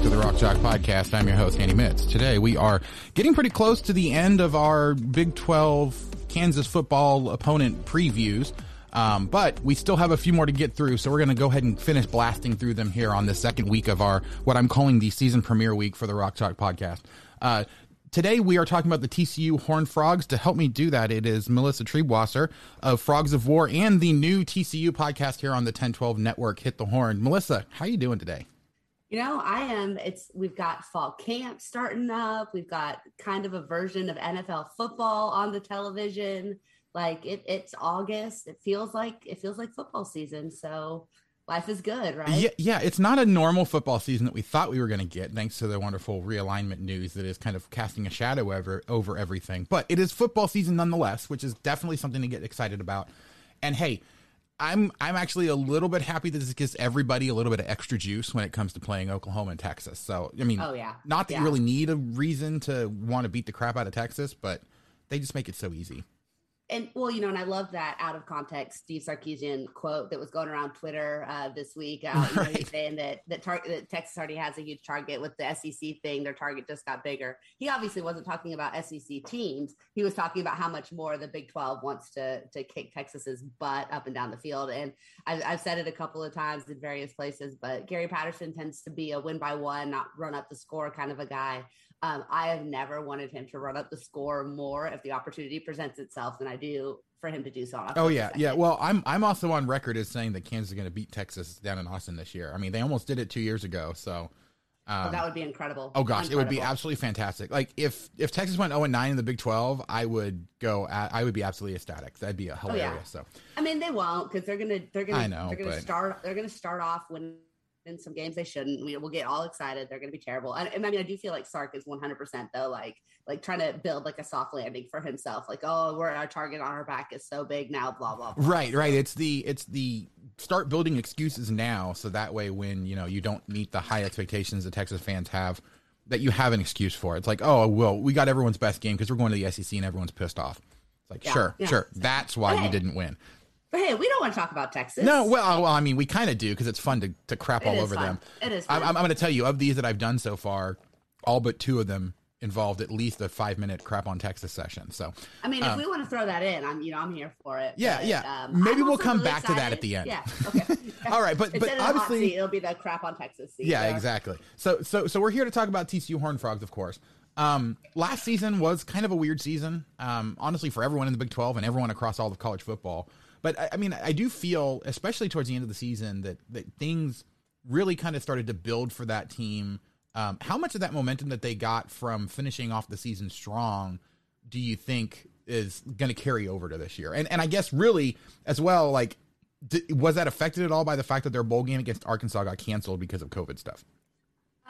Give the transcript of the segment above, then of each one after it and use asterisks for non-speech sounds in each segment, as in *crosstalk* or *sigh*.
Back to the Rock Chalk Podcast. I'm your host, Andy Mitts. Today we are getting pretty close to the end of our Big 12 Kansas football opponent previews. Um, but we still have a few more to get through, so we're going to go ahead and finish blasting through them here on the second week of our what I'm calling the season premiere week for the Rock Chalk podcast. Uh, today we are talking about the TCU Horned Frogs. To help me do that, it is Melissa Triebwasser of Frogs of War and the new TCU podcast here on the 1012 Network, Hit the Horn. Melissa, how are you doing today? You know, I am. It's we've got fall camp starting up. We've got kind of a version of NFL football on the television. Like it, it's August. It feels like it feels like football season. So life is good, right? Yeah, yeah. It's not a normal football season that we thought we were going to get, thanks to the wonderful realignment news that is kind of casting a shadow over over everything. But it is football season nonetheless, which is definitely something to get excited about. And hey, I'm I'm actually a little bit happy that this gives everybody a little bit of extra juice when it comes to playing Oklahoma and Texas. So I mean, oh yeah, not that yeah. you really need a reason to want to beat the crap out of Texas, but they just make it so easy and well, you know, and I love that out of context Steve Sarkisian quote that was going around Twitter uh, this week, uh, you know, saying that that, tar- that, Texas already has a huge target with the SEC thing. Their target just got bigger. He obviously wasn't talking about SEC teams. He was talking about how much more the Big Twelve wants to to kick Texas's butt up and down the field. And I've, I've said it a couple of times in various places, but Gary Patterson tends to be a win by one, not run up the score kind of a guy. Um, I have never wanted him to run up the score more if the opportunity presents itself than I do for him to do so. Oh yeah, yeah. Well, I'm I'm also on record as saying that Kansas is going to beat Texas down in Austin this year. I mean, they almost did it two years ago, so. Um, oh, that would be incredible. Oh gosh, incredible. it would be absolutely fantastic. Like if if Texas went 0 and 9 in the Big 12, I would go. At, I would be absolutely ecstatic. That'd be a hilarious. Oh, yeah. So. I mean, they won't because they're gonna they're gonna I know, they're gonna but... start they're gonna start off when in some games they shouldn't. We, will get all excited. They're going to be terrible. And, and, I mean, I do feel like Sark is 100% though, like like trying to build like a soft landing for himself. Like, oh, we're our target on our back is so big now. Blah blah. blah. Right, right. It's the it's the start building excuses now, so that way when you know you don't meet the high expectations that Texas fans have, that you have an excuse for. It's like, oh, well, we got everyone's best game because we're going to the SEC and everyone's pissed off. It's like, yeah, sure, yeah. sure, that's why hey. you didn't win. But hey, we don't want to talk about Texas. No, well, well, I mean, we kind of do because it's fun to, to crap it all over fun. them. It is. I'm, I'm going to tell you, of these that I've done so far, all but two of them involved at least a five minute crap on Texas session. So, I mean, um, if we want to throw that in, I'm, you know, I'm here for it. Yeah, but, yeah. Um, Maybe I'm we'll come really back excited. to that at the end. Yeah. *laughs* Okay. all right, but but obviously it'll be the crap on Texas. Seat, yeah, so. exactly. So so so we're here to talk about TCU Horned Frogs, of course. Um, last season was kind of a weird season, um, honestly, for everyone in the Big 12 and everyone across all of college football. But I, I mean, I do feel, especially towards the end of the season, that that things really kind of started to build for that team. Um, how much of that momentum that they got from finishing off the season strong do you think is going to carry over to this year? And and I guess really as well, like Did, was that affected at all by the fact that their bowl game against Arkansas got canceled because of COVID stuff?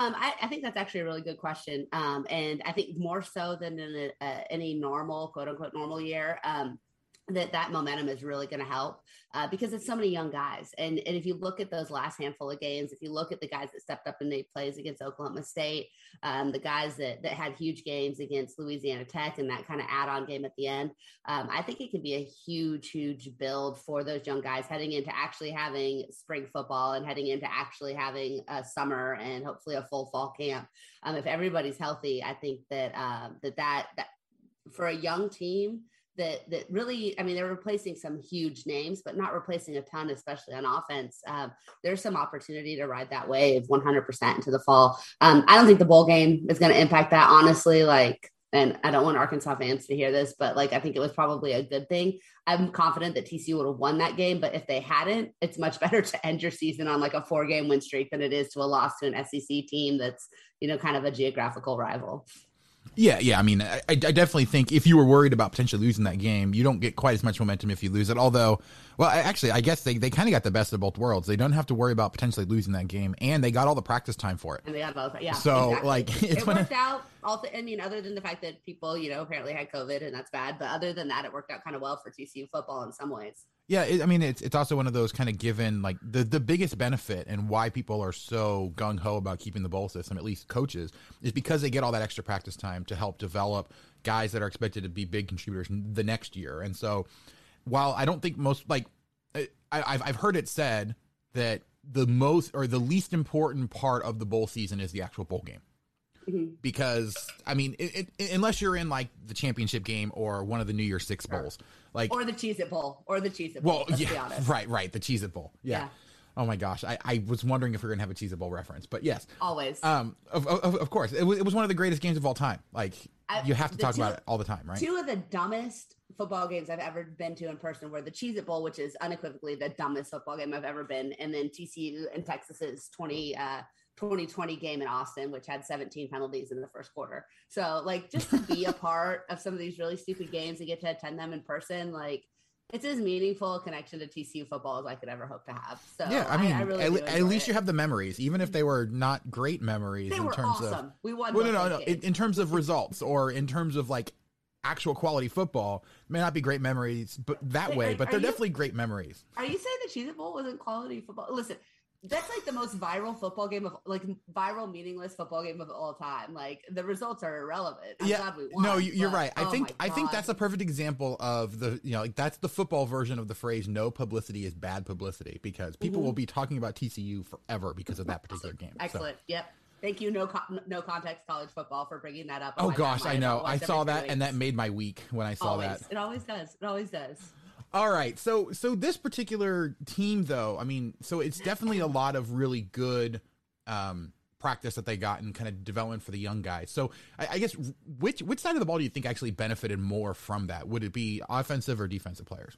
Um, I, I, think that's actually a really good question. Um, and I think more so than in a, any normal, quote unquote, normal year. Um, that that momentum is really going to help uh, because it's so many young guys. And, and if you look at those last handful of games, if you look at the guys that stepped up and made plays against Oklahoma State, um, the guys that, that had huge games against Louisiana Tech and that kind of add on game at the end, um, I think it can be a huge, huge build for those young guys heading into actually having spring football and heading into actually having a summer and hopefully a full fall camp. Um, if everybody's healthy, I think that, uh, that, that, that for a young team, that that really, I mean, they're replacing some huge names, but not replacing a ton, especially on offense. Um, there's some opportunity to ride that wave 100% into the fall. Um, I don't think the bowl game is going to impact that, honestly. Like, and I don't want Arkansas fans to hear this, but like I think it was probably a good thing. I'm confident that TCU would have won that game, but if they hadn't, it's much *laughs* better to end your season on like a four game win streak than it is to a loss to an SEC team that's you know kind of a geographical rival. Yeah, yeah. I mean, I, I, definitely think if you were worried about potentially losing that game, you don't get quite as much momentum if you lose it. Although, well, I, actually, I guess they, they kind of got the best of both worlds. They don't have to worry about potentially losing that game, and they got all the practice time for it. And they got all the, yeah. So, exactly. like, *laughs* it worked out. Also, I mean, other than the fact that people, you know, apparently had COVID, and that's bad. But other than that, it worked out kind of well for TCU football in some ways. Yeah, it, I mean, it's it's also one of those kind of given like the the biggest benefit and why people are so gung ho about keeping the bowl system, at least coaches, is because they get all that extra practice time to help develop guys that are expected to be big contributors the next year. And so, while I don't think most like I, I've I've heard it said that the most or the least important part of the bowl season is the actual bowl game. Mm-hmm. Because I mean, it, it, unless you're in like the championship game or one of the New Year's Six bowls, like or the Cheez It Bowl, or the Cheez It Bowl. Well, yeah, right, right, the Cheez It Bowl. Yeah. yeah. Oh my gosh, I, I was wondering if we are gonna have a Cheez It Bowl reference, but yes, always. Um, of, of, of course, it was, it was one of the greatest games of all time. Like I, you have to talk two, about it all the time, right? Two of the dumbest football games I've ever been to in person were the Cheez It Bowl, which is unequivocally the dumbest football game I've ever been, and then TCU and Texas's twenty. Uh, 2020 game in Austin, which had 17 penalties in the first quarter. So, like, just to be a *laughs* part of some of these really stupid games and get to attend them in person, like, it's as meaningful a connection to TCU football as I could ever hope to have. So yeah, I mean, I, I really at, at, least it. you have the memories, even if they were not great memories they in terms awesome. of we won. Well, no, no, no. In, in, terms of *laughs* results or in terms of like actual quality football, may not be great memories, but that way. But they're definitely great memories. Are you saying the Cheez Bowl wasn't quality football? Listen, that's like the most viral football game of like viral meaningless football game of all time. Like the results are irrelevant. I'm yeah, won, no, you're but, right. I oh think I think that's a perfect example of the you know like that's the football version of the phrase "no publicity is bad publicity" because people mm-hmm. will be talking about TCU forever because of that particular game. Excellent. So. Yep. Thank you, no con- no context college football, for bringing that up. Oh gosh, I know. I saw that, and that made my week when I saw always. that. It always does. It always does. All right. So so this particular team though, I mean, so it's definitely a lot of really good um practice that they got and kind of development for the young guys. So I, I, guess which which side of the ball do you think actually benefited more from that? Would it be offensive or defensive players?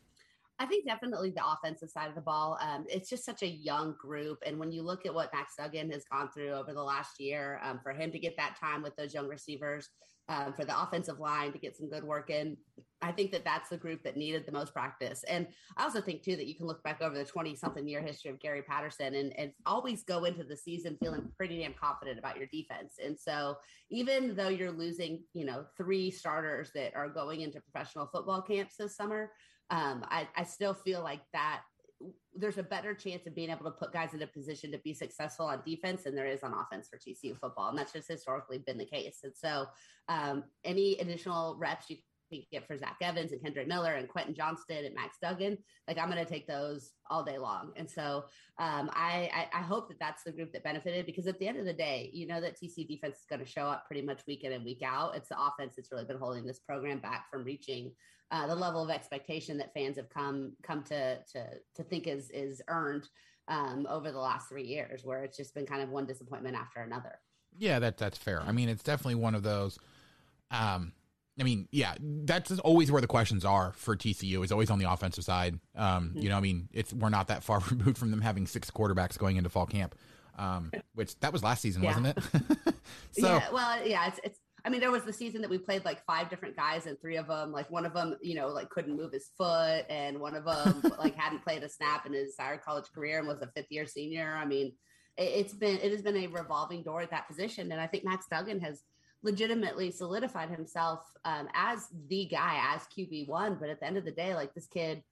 I think definitely the offensive side of the ball. Um, it's just such a young group, and when you look at what Max Duggan has gone through over the last year, um, for him to get that time with those young receivers, um, for the offensive line to get some good work in. I think that that's the group that needed the most practice. And I also think, too, that you can look back over the 20 something year history of Gary Patterson and, and always go into the season feeling pretty damn confident about your defense. And so even though you're losing, you know, three starters that are going into professional football camps this summer, um, I, I still feel like that there's a better chance of being able to put guys in a position to be successful on defense than there is on offense for TCU football. And that's just historically been the case. And so, um, any additional reps you get for Zach Evans and Kendre Miller and Quentin Johnston and Max Duggan, like I'm going to take those all day long. And so, um, I, I, I, hope that that's the group that benefited because at the end of the day, you know that TC defense is going to show up pretty much week in and week out. It's the offense that's really been holding this program back from reaching uh, the level of expectation that fans have come come to to to think is is earned um, over the last three years, where it's just been kind of one disappointment after another. Yeah, that that's fair. I mean, it's definitely one of those. Um, I mean, yeah, that's always where the questions are for TCU. Is always on the offensive side. Um, mm-hmm. You know, I mean, it's we're not that far *laughs* removed from them having six quarterbacks going into fall camp, um, which that was last season, wasn't it? *laughs* so, yeah, well, yeah, it's it's I mean, there was the season that we played like five different guys, and three of them, like one of them, you know, like couldn't move his foot, and one of them *laughs* like hadn't played a snap in his entire college career and was a fifth year senior. I mean, it, has been it has been a revolving door at that position, and I think Max Duggan has legitimately solidified himself um, as the guy, as QB one. But at the end of the day, like this kid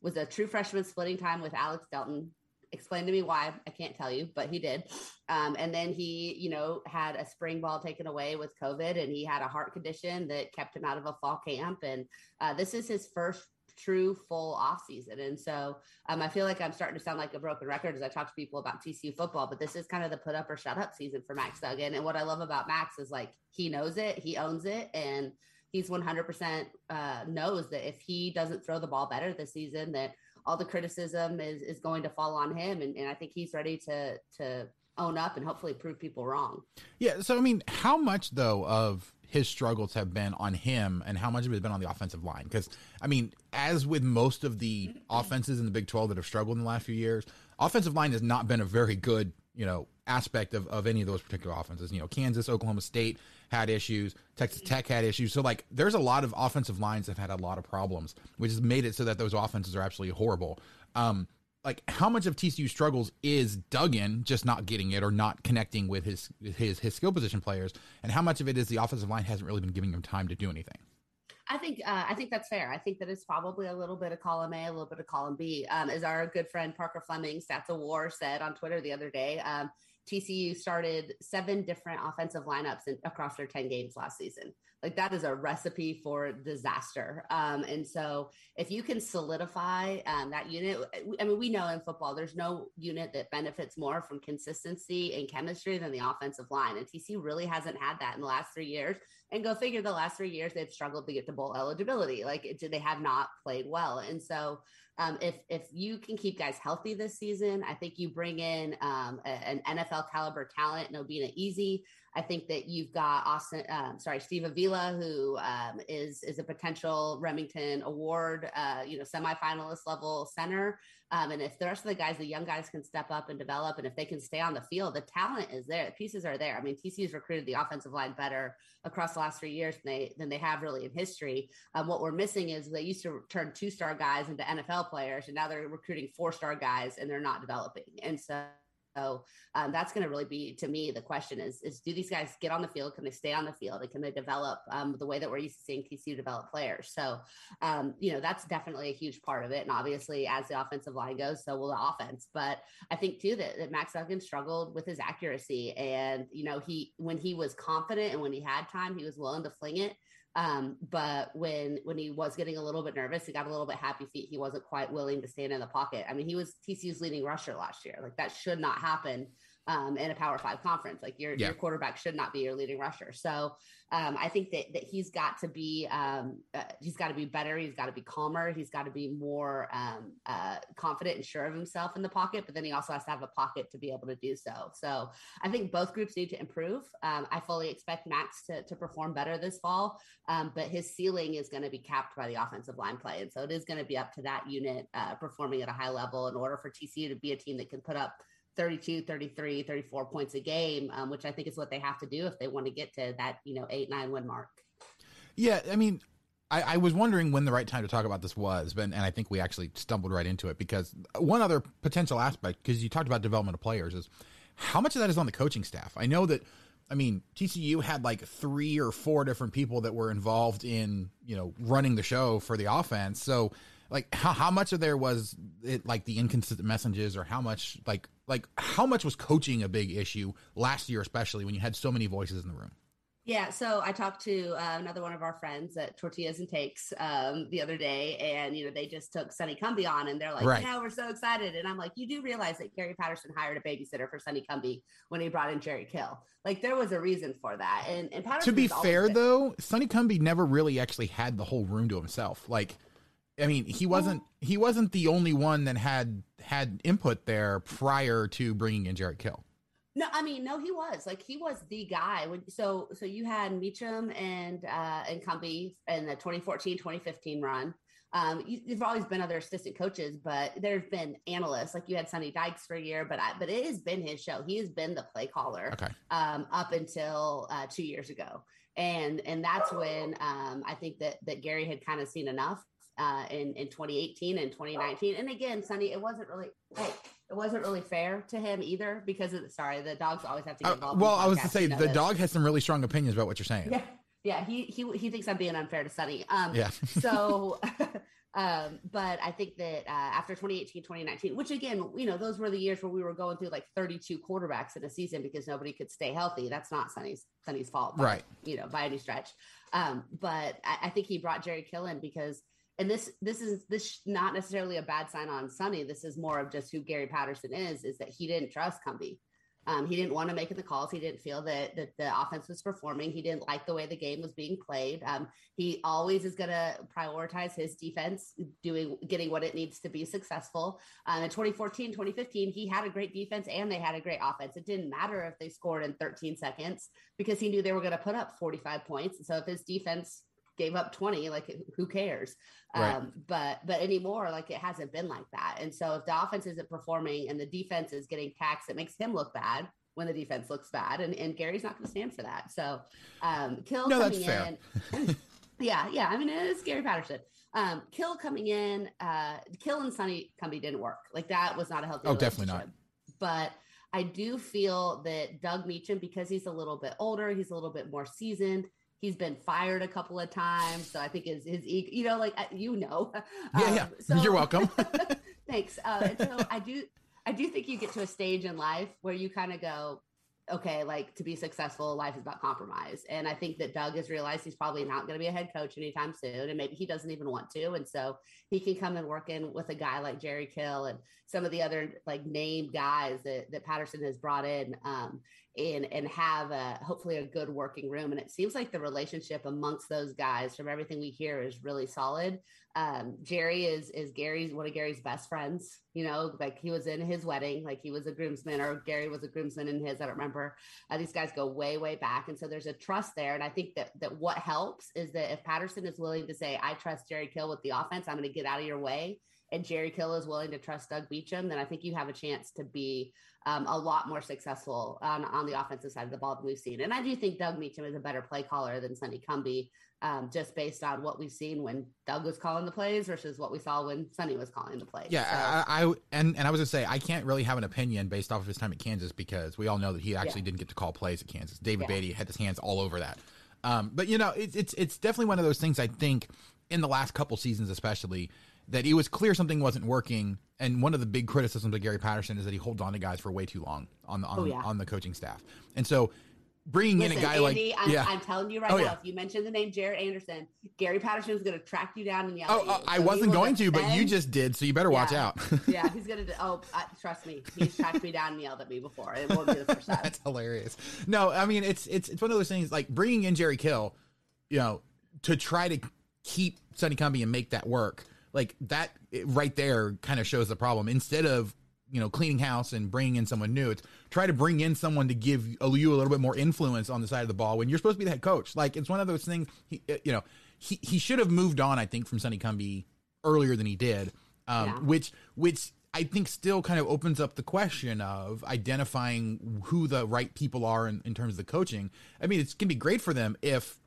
was a true freshman splitting time with Alex Delton explain to me why i can't tell you but he did um, and then he you know had a spring ball taken away with covid and he had a heart condition that kept him out of a fall camp and uh, this is his first true full off season and so um, i feel like i'm starting to sound like a broken record as i talk to people about tcu football but this is kind of the put up or shut up season for max duggan and what i love about max is like he knows it he owns it and he's 100% uh, knows that if he doesn't throw the ball better this season that all the criticism is is going to fall on him, and, and I think he's ready to to own up and hopefully prove people wrong. Yeah. So I mean, how much though of his struggles have been on him and how much of it has been on the offensive line? Because I mean, as with most of the offenses in the Big 12 that have struggled in the last few years, offensive line has not been a very good, you know, aspect of, of any of those particular offenses. You know, Kansas, Oklahoma State had issues, Texas Tech had issues. So like there's a lot of offensive lines that have had a lot of problems, which has made it so that those offenses are absolutely horrible. Um, like how much of TCU struggles is Duggan just not getting it or not connecting with his his his skill position players, and how much of it is the offensive line hasn't really been giving him time to do anything? I think uh, I think that's fair. I think that it's probably a little bit of column A, a little bit of column B. Um, as our good friend Parker Fleming, Stats of War, said on Twitter the other day, um, TCU started seven different offensive lineups in, across their 10 games last season. Like that is a recipe for disaster. Um, and so if you can solidify um, that unit, I mean, we know in football, there's no unit that benefits more from consistency and chemistry than the offensive line. And TCU really hasn't had that in the last three years. And go figure the last three years, they've struggled to get to bowl eligibility. Like it, they have not played well. And so um, if, if you can keep guys healthy this season, I think you bring in um, a, an NFL caliber talent, Obinna Eze. I think that you've got Austin, um, sorry, Steve Avila, who um, is is a potential Rimington Award, uh, you know, semifinalist level center. Um, and if the rest of the guys, the young guys, can step up and develop, and if they can stay on the field, the talent is there. The pieces are there. I mean, TCU's recruited the offensive line better across the last three years than they than they have really in history. Um, what we're missing is they used to turn two star guys into NFL players, and now they're recruiting four star guys, and they're not developing. And so so um, that's going to really be to me the question is is do these guys get on the field? Can they stay on the field? And can they develop um, the way that we're used to seeing TCU develop players? So um, you know that's definitely a huge part of it. And obviously, as the offensive line goes, so will the offense. But I think too that, that Max Duggan struggled with his accuracy, and you know he when he was confident and when he had time, he was willing to fling it. Um, but when when he was getting a little bit nervous, he got a little bit happy feet. He wasn't quite willing to stand in the pocket. I mean, he was TCU's leading rusher last year. Like that should not happen um, in a Power Five conference. Like your yeah. your quarterback should not be your leading rusher. So um, I think that that he's got to be um, uh, he's got to be better. He's got to be calmer. He's got to be more um, uh, confident and sure of himself in the pocket. But then he also has to have a pocket to be able to do so. So I think both groups need to improve. Um, I fully expect Max to to perform better this fall, um, but his ceiling is going to be capped by the offensive line play, and so it is going to be up to that unit uh, performing at a high level in order for TCU to be a team that can put up 32, 33, 34 points a game, um, which I think is what they have to do if they want to get to that, you know, eight, nine win mark. Yeah. I mean, I, I was wondering when the right time to talk about this was, but, and I think we actually stumbled right into it because one other potential aspect, because you talked about development of players, is how much of that is on the coaching staff? I know that, I mean, TCU had like three or four different people that were involved in, you know, running the show for the offense. So, like how, how much of there was it like the inconsistent messages or how much like like how much was coaching a big issue last year especially when you had so many voices in the room yeah, so I talked to uh, another one of our friends at Tortillas and Takes um, the other day, and you know they just took Sonny Cumbie on, and they're like, right. "Yeah, we're so excited!" And I'm like, "You do realize that Gary Patterson hired a babysitter for Sonny Cumbie when he brought in Jerry Kill? Like there was a reason for that." And, and Patterson to be fair, been- though, Sonny Cumbie never really actually had the whole room to himself. Like I mean, he wasn't he wasn't the only one that had had input there prior to bringing in Jerry Kill. No, I mean, no, he was like he was the guy. When, so so you had Meacham and uh and Cumbie in the 2014-2015 run. Um, you, there've always been other assistant coaches, but there's been analysts like you had Sonny Dykes for a year, but I, but it has been his show. He has been the play caller Okay. um, up until uh, two years ago, and and that's when um, I think that that Gary had kind of seen enough uh, in in 2018 and 2019. And again, Sonny, it wasn't really hey, it wasn't really fair to him either because of sorry, the dogs always have to get Uh, involved. in well, I was to say you know the this. dog has some really strong opinions about what you're saying. Yeah, yeah. He he he thinks I'm being unfair to Sonny. Um, Yeah. so, *laughs* *laughs* um, but I think that uh, after 2018, 2019, which again, you know, those were the years where we were going through like 32 quarterbacks in a season because nobody could stay healthy. That's not Sonny's Sonny's fault, by- Right. You know, by any stretch. Um, but I, I think he brought Jerry Kill in because. And this this is this not necessarily a bad sign on Sonny. This is more of just who Gary Patterson is. Is that he didn't trust Cumbie. Um, he didn't want to make the calls. He didn't feel that that the offense was performing. He didn't like the way the game was being played. Um, he always is going to prioritize his defense, doing getting what it needs to be successful. Um, in 2014, 2015, he had a great defense and they had a great offense. It didn't matter if they scored in 13 seconds because he knew they were going to put up 45 points. So if his defense gave up 20 like who cares Right. um but but anymore like it hasn't been like that and so if the offense isn't performing and the defense is getting taxed it makes him look bad when the defense looks bad and, and gary's not going to stand for that so um kill No, that's coming fair. in *laughs* yeah yeah i mean it's gary patterson um kill coming in uh kill and Sonny Cumbie didn't work like that was not a healthy Oh, definitely not. but I do feel that Doug Meacham, because he's a little bit older, he's a little bit more seasoned. He's been fired a couple of times, so I think his his ego, you know, like you know, *laughs* Yeah, Um, yeah. so- You're welcome. *laughs* Thanks. Uh, and so I do, I do think you get to a stage in life where you kind of go, okay, like to be successful, life is about compromise. And I think that Doug has realized he's probably not going to be a head coach anytime soon, and maybe he doesn't even want to. And so he can come and work in with a guy like Jerry Kill and some of the other like named guys that that Patterson has brought in. Um, and and have a hopefully a good working room. And it seems like the relationship amongst those guys, from everything we hear, is really solid. Um, Jerry is is Gary's one of Gary's best friends. You know, like he was in his wedding, like he was a groomsman, or Gary was a groomsman in his. I don't remember. Uh, these guys go way way back, and so there's a trust there. And I think that that what helps is that if Patterson is willing to say, "I trust Jerry Kill with the offense. I'm going to get out of your way." And Jerry Kill is willing to trust Doug Meacham, then I think you have a chance to be um, a lot more successful on, on the offensive side of the ball than we've seen. And I do think Doug Meacham is a better play caller than Sonny Cumbie, um, just based on what we've seen when Doug was calling the plays versus what we saw when Sonny was calling the plays. Yeah, So- I, I and and I was gonna say I can't really have an opinion based off of his time at Kansas because we all know that he actually Yeah. didn't get to call plays at Kansas. David Yeah. Beaty had his hands all over that. Um, but you know, it's it's it's definitely one of those things. I think in the last couple seasons, especially, that it was clear something wasn't working. And one of the big criticisms of Gary Patterson is that he holds on to guys for way too long on the on, Oh, yeah. on the coaching staff. And so bringing Listen, in a guy Andy, like I'm, yeah, I'm telling you right Oh, now, yeah. if you mention the name Jarrett Anderson, Gary Patterson is going to track you down and yell oh, at you. oh, I wasn't going to, but you just did, so you better watch Yeah. out. *laughs* yeah, he's going to. Oh, uh, trust me, he's tracked me down and yelled at me before. It won't be the first *laughs* time. That's hilarious. No, I mean it's it's it's one of those things like bringing in Jerry Kill, you know, to try to keep Sonny Cumbie and make that work. Like that right there kind of shows the problem. Instead of you know cleaning house and bringing in someone new, it's try to bring in someone to give you a little bit more influence on the side of the ball when you're supposed to be the head coach. Like it's one of those things. He, uh, you know, he he should have moved on. I think from Sonny Cumbie earlier than he did, um, Yeah. which which I think still kind of opens up the question of identifying who the right people are in, in terms of the coaching. I mean, it's going to be great for them if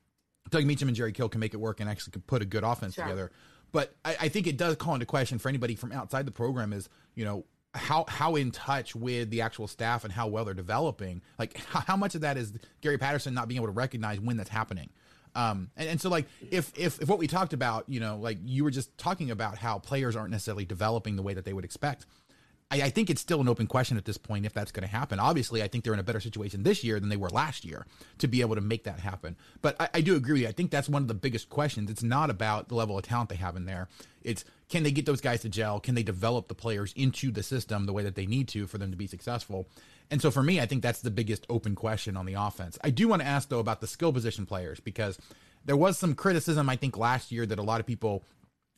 Doug Meacham and Jerry Kill can make it work and actually can put a good offense Sure. together. But I, I think it does call into question for anybody from outside the program is, you know, how how in touch with the actual staff and how well they're developing. Like *laughs* how, how much of that is Gary Patterson not being able to recognize when that's happening. Um, and, and so like if, if if what we talked about, you know, like you were just talking about how players aren't necessarily developing the way that they would expect. I, I think it's still an open question at this point if that's going to happen. Obviously, I think they're in a better situation this year than they were last year to be able to make that happen. But I, I do agree with you. I think that's one of the biggest questions. It's not about the level of talent they have in there. It's can they get those guys to gel? Can they develop the players into the system the way that they need to for them to be successful? And so for me, I think that's the biggest open question on the offense. I do want to ask though about the skill position players because there was some criticism I think last year that a lot of people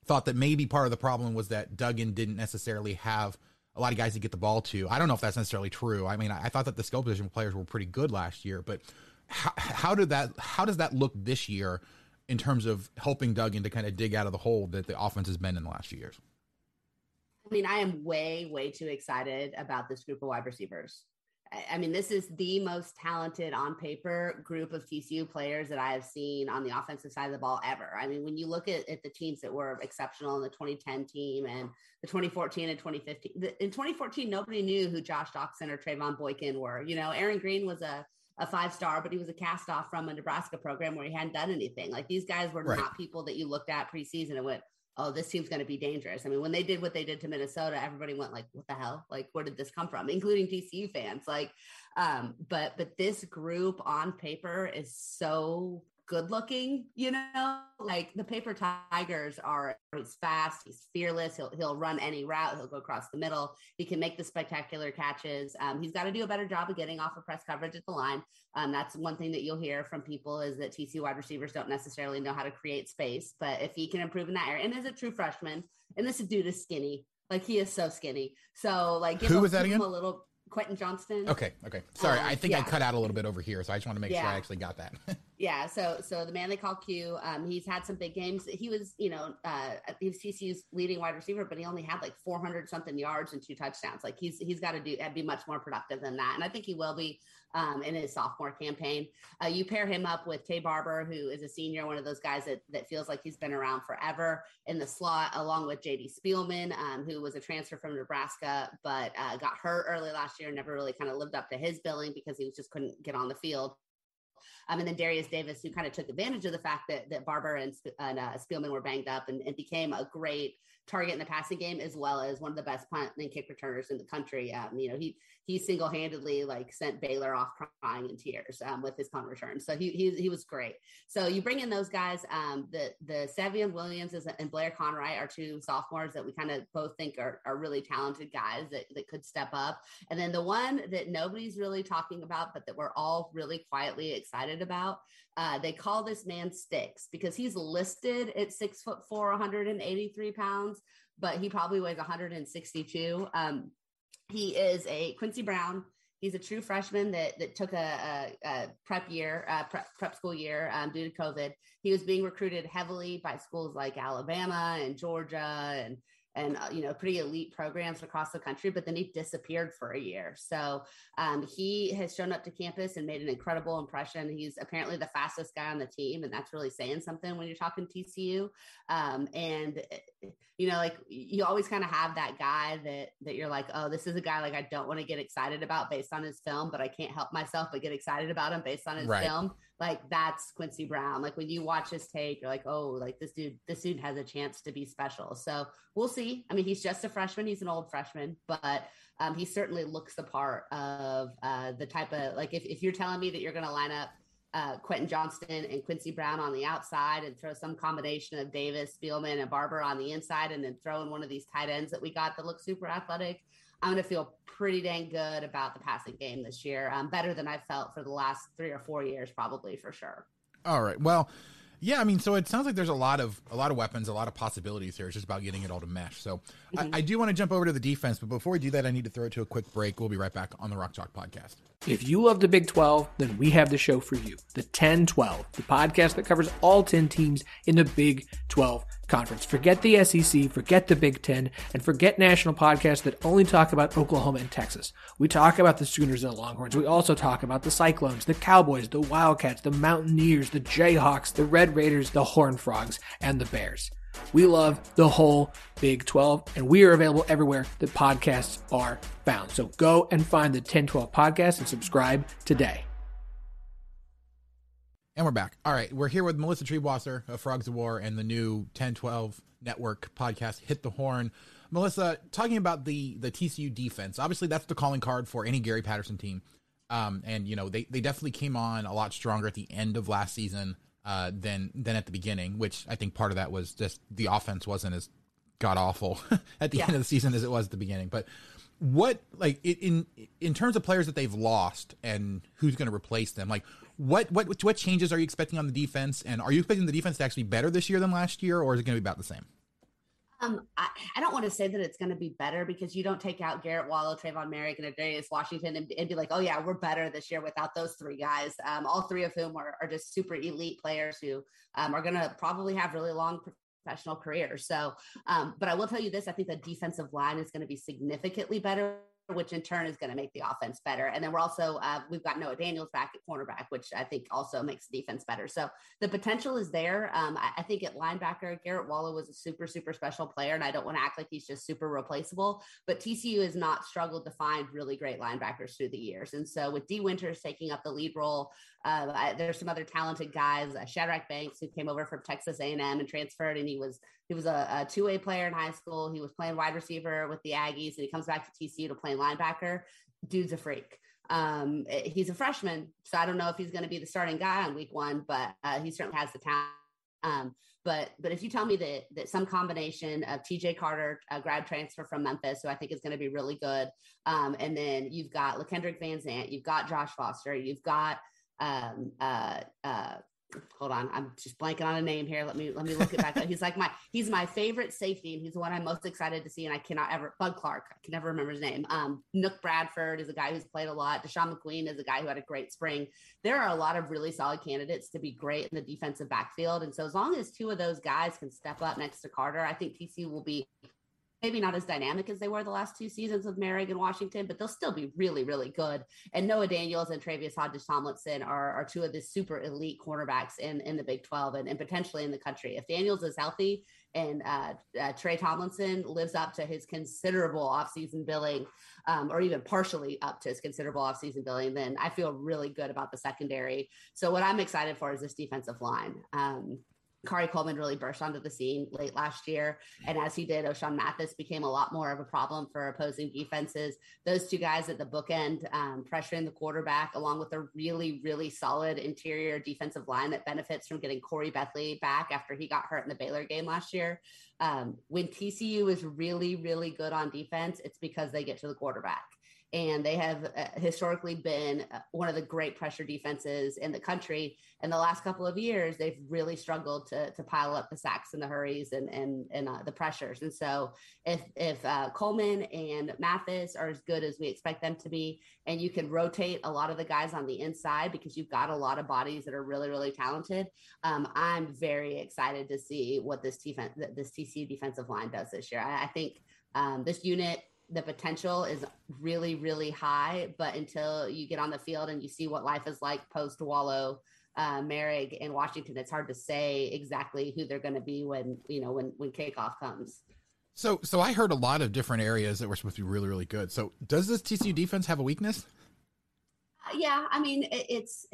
thought that maybe part of the problem was that Duggan didn't necessarily have a lot of guys to get the ball to. I don't know if that's necessarily true. I mean, I, I thought that the skill position players were pretty good last year, but how, how did that? How does that look this year? in terms of helping Duggan to kind of dig out of the hole that the offense has been in the last few years? I mean, I am way, way too excited about this group of wide receivers. I mean, this is the most talented on paper group of TCU players that I have seen on the offensive side of the ball ever. I mean, when you look at, at the teams that were exceptional in the 2010 team and the 2014 and 2015, the, in 2014, nobody knew who Josh Doctson or Trevone Boykin were. You know, Aaron Green was a, a five star, but he was a cast off from a Nebraska program where he hadn't done anything. Like these guys were right. not people that you looked at preseason and went, oh, this team's going to be dangerous. I mean, when they did what they did to Minnesota, everybody went like, what the hell? Like, where did this come from? Including TCU fans. Like, um, but but this group on paper is so good looking, you know, like the paper tigers are he's fast, he's fearless, he'll he'll run any route, he'll go across the middle, he can make the spectacular catches. Um, he's got to do a better job of getting off of press coverage at the line. Um, that's one thing that you'll hear from people is that TC wide receivers don't necessarily know how to create space, but if he can improve in that area, and as a true freshman, and this dude is skinny, like he is so skinny. So like who was that again? A little Quentin Johnston. Okay, okay. Sorry, um, I think yeah. I cut out a little bit over here, so I just want to make yeah. sure I actually got that. *laughs* yeah. So, so the man they call Q, um, he's had some big games. He was, you know, uh, he was TCU's leading wide receiver, but he only had like 400 something yards and two touchdowns. Like he's he's got to do be much more productive than that, and I think he will be um, in his sophomore campaign. Uh, you pair him up with Taye Barber, who is a senior, one of those guys that, that feels like he's been around forever in the slot, along with JD Spielman, um, who was a transfer from Nebraska, but uh, got hurt early last year, and never really kind of lived up to his billing because he just couldn't get on the field. Um, and then Darius Davis, who kind of took advantage of the fact that that Barber and, and uh, Spielman were banged up and, and, became a great target in the passing game, as well as one of the best punt and kick returners in the country. Um, you know, he he single handedly like sent Baylor off crying in tears um, with his punt return. So he, he he was great. So you bring in those guys. Um, the the Savion Williams and Blair Conwright are two sophomores that we kind of both think are, are really talented guys that, that could step up. And then the one that nobody's really talking about, but that we're all really quietly excited about. Uh, they call this man Sticks because he's listed at six foot four, 183 pounds, but he probably weighs 162. Um, he is a Quincy Brown. He's a true freshman that that took a, a, a prep year, uh, prep, prep school year um, due to COVID. He was being recruited heavily by schools like Alabama and Georgia and and uh, you know pretty elite programs across the country but then he disappeared for a year. So um, he has shown up to campus and made an incredible impression. He's apparently the fastest guy on the team and that's really saying something when you're talking tcu um, and you know like you always kind of have that guy that that you're like oh this is a guy like i don't want to get excited about based on his film but i can't help myself but get excited about him based on his right. film like that's Quincy Brown. Like when you watch his take, you're like, oh, like this dude, this dude has a chance to be special. So we'll see. I mean, he's just a freshman. He's an old freshman, but um, he certainly looks the part of uh, the type of like if, if you're telling me that you're going to line up uh, Quentin Johnston and Quincy Brown on the outside and throw some combination of Davis, Spielman, and Barber on the inside, and then throw in one of these tight ends that we got that look super athletic. I'm going to feel pretty dang good about the passing game this year. Um, better than I've felt for the last three or four years, probably for sure. All right. Well, yeah, I mean, so it sounds like there's a lot of a lot of weapons, a lot of possibilities here. It's just about getting it all to mesh. So mm-hmm. I, I, do want to jump over to the defense, but before we do that, I need to throw it to a quick break. We'll be right back on the Rock Chalk Podcast. If you love the Big 12, then we have the show for you. The 10 12, the podcast that covers all 10 teams in the Big 12 conference. Forget the SEC, forget the Big Ten, and forget national podcasts that only talk about Oklahoma and Texas. We talk about the Sooners and the Longhorns. We also talk about the Cyclones, the Cowboys, the Wildcats, the Mountaineers, the Jayhawks, the Red Raiders, the Horned Frogs, and the Bears. We love the whole Big 12, and we are available everywhere that podcasts are found. So go and find the 1012 podcast and subscribe today. And we're back. All right. We're here with Melissa Triebwasser of Frogs of War and the new 1012 network podcast, Hit the Horn. Melissa, talking about the the TCU defense, obviously that's the calling card for any Gary Patterson team. Um, and you know they, they definitely came on a lot stronger at the end of last season uh, than than at the beginning, which I think part of that was just the offense wasn't as god awful *laughs* at the yeah. end of the season as it was at the beginning. But what like in in terms of players that they've lost and who's going to replace them, like what what what changes are you expecting on the defense? And are you expecting the defense to actually be better this year than last year, or is it going to be about the same? Um, I, I, don't want to say that it's going to be better because you don't take out Garrett Wallow, Trevon Moehrig, and Darius Washington and, and, be like, oh yeah, we're better this year without those three guys. Um, all three of whom are, are just super elite players who um, are going to probably have really long professional careers. So, um, but I will tell you this: I think the defensive line is going to be significantly better which in turn is going to make the offense better. And then we're also uh, we've got Noah Daniels back at cornerback, which I think also makes the defense better. So the potential is there. Um, I, I, think at linebacker, Garrett Wallow was a super super special player, and I don't want to act like he's just super replaceable. But TCU has not struggled to find really great linebackers through the years, and so with Dee Winters taking up the lead role, uh, I, there's some other talented guys. Uh, Shadrach Banks who came over from Texas A&M and transferred, and he was he was a, a two way player in high school. He was playing wide receiver with the Aggies, and he comes back to TCU to play linebacker. Dude's a freak. Um, he's a freshman, so I don't know if he's going to be the starting guy on week one, but uh, he certainly has the talent. Um, but but if you tell me that that some combination of TJ Carter, a grad transfer from Memphis, who I think is going to be really good, um, and then you've got LaKendrick Van Zandt, you've got Josh Foster, you've got um, uh, uh, hold on, I'm just blanking on a name here. Let me let me look it back up. He's like my he's my favorite safety, and he's the one I'm most excited to see. And I cannot ever Bud Clark, I can never remember his name. Um, Nook Bradford is a guy who's played a lot. Deshaun McQueen is a guy who had a great spring. There are a lot of really solid candidates to be great in the defensive backfield. And so as long as two of those guys can step up next to Carter, I think TC will be maybe not as dynamic as they were the last two seasons with Moehrig and Washington, but they'll still be really, really good. And Noah Daniels and Tre'Vius Hodges Tomlinson are, are two of the super elite cornerbacks in, in the Big 12 and, and potentially in the country. If Daniels is healthy and uh, uh, Trey Tomlinson lives up to his considerable offseason billing, um, or even partially up to his considerable offseason billing, then I feel really good about the secondary. So what I'm excited for is this defensive line. Um, Khari Coleman really burst onto the scene late last year. And as he did, Ochaun Mathis became a lot more of a problem for opposing defenses. Those two guys at the bookend, um, pressuring the quarterback, along with a really, really solid interior defensive line that benefits from getting Corey Bethley back after he got hurt in the Baylor game last year. Um, when TCU is really, really good on defense, it's because they get to the quarterback and they have uh, historically been uh, one of the great pressure defenses in the country. In the last couple of years, they've really struggled to, to pile up the sacks and the hurries and and, and uh, the pressures. And so, if if uh, Coleman and Mathis are as good as we expect them to be, and you can rotate a lot of the guys on the inside because you've got a lot of bodies that are really really talented, um, I'm very excited to see what this defense this TC defensive line does this year. I, I think um, this unit the potential is really, really high. But until you get on the field and you see what life is like post Wallow, uh, Moehrig, and Washington, it's hard to say exactly who they're going to be when you know when when kickoff comes. So, so I heard a lot of different areas that were supposed to be really, really good. So, does this TCU defense have a weakness? Uh, yeah, I mean, it, it's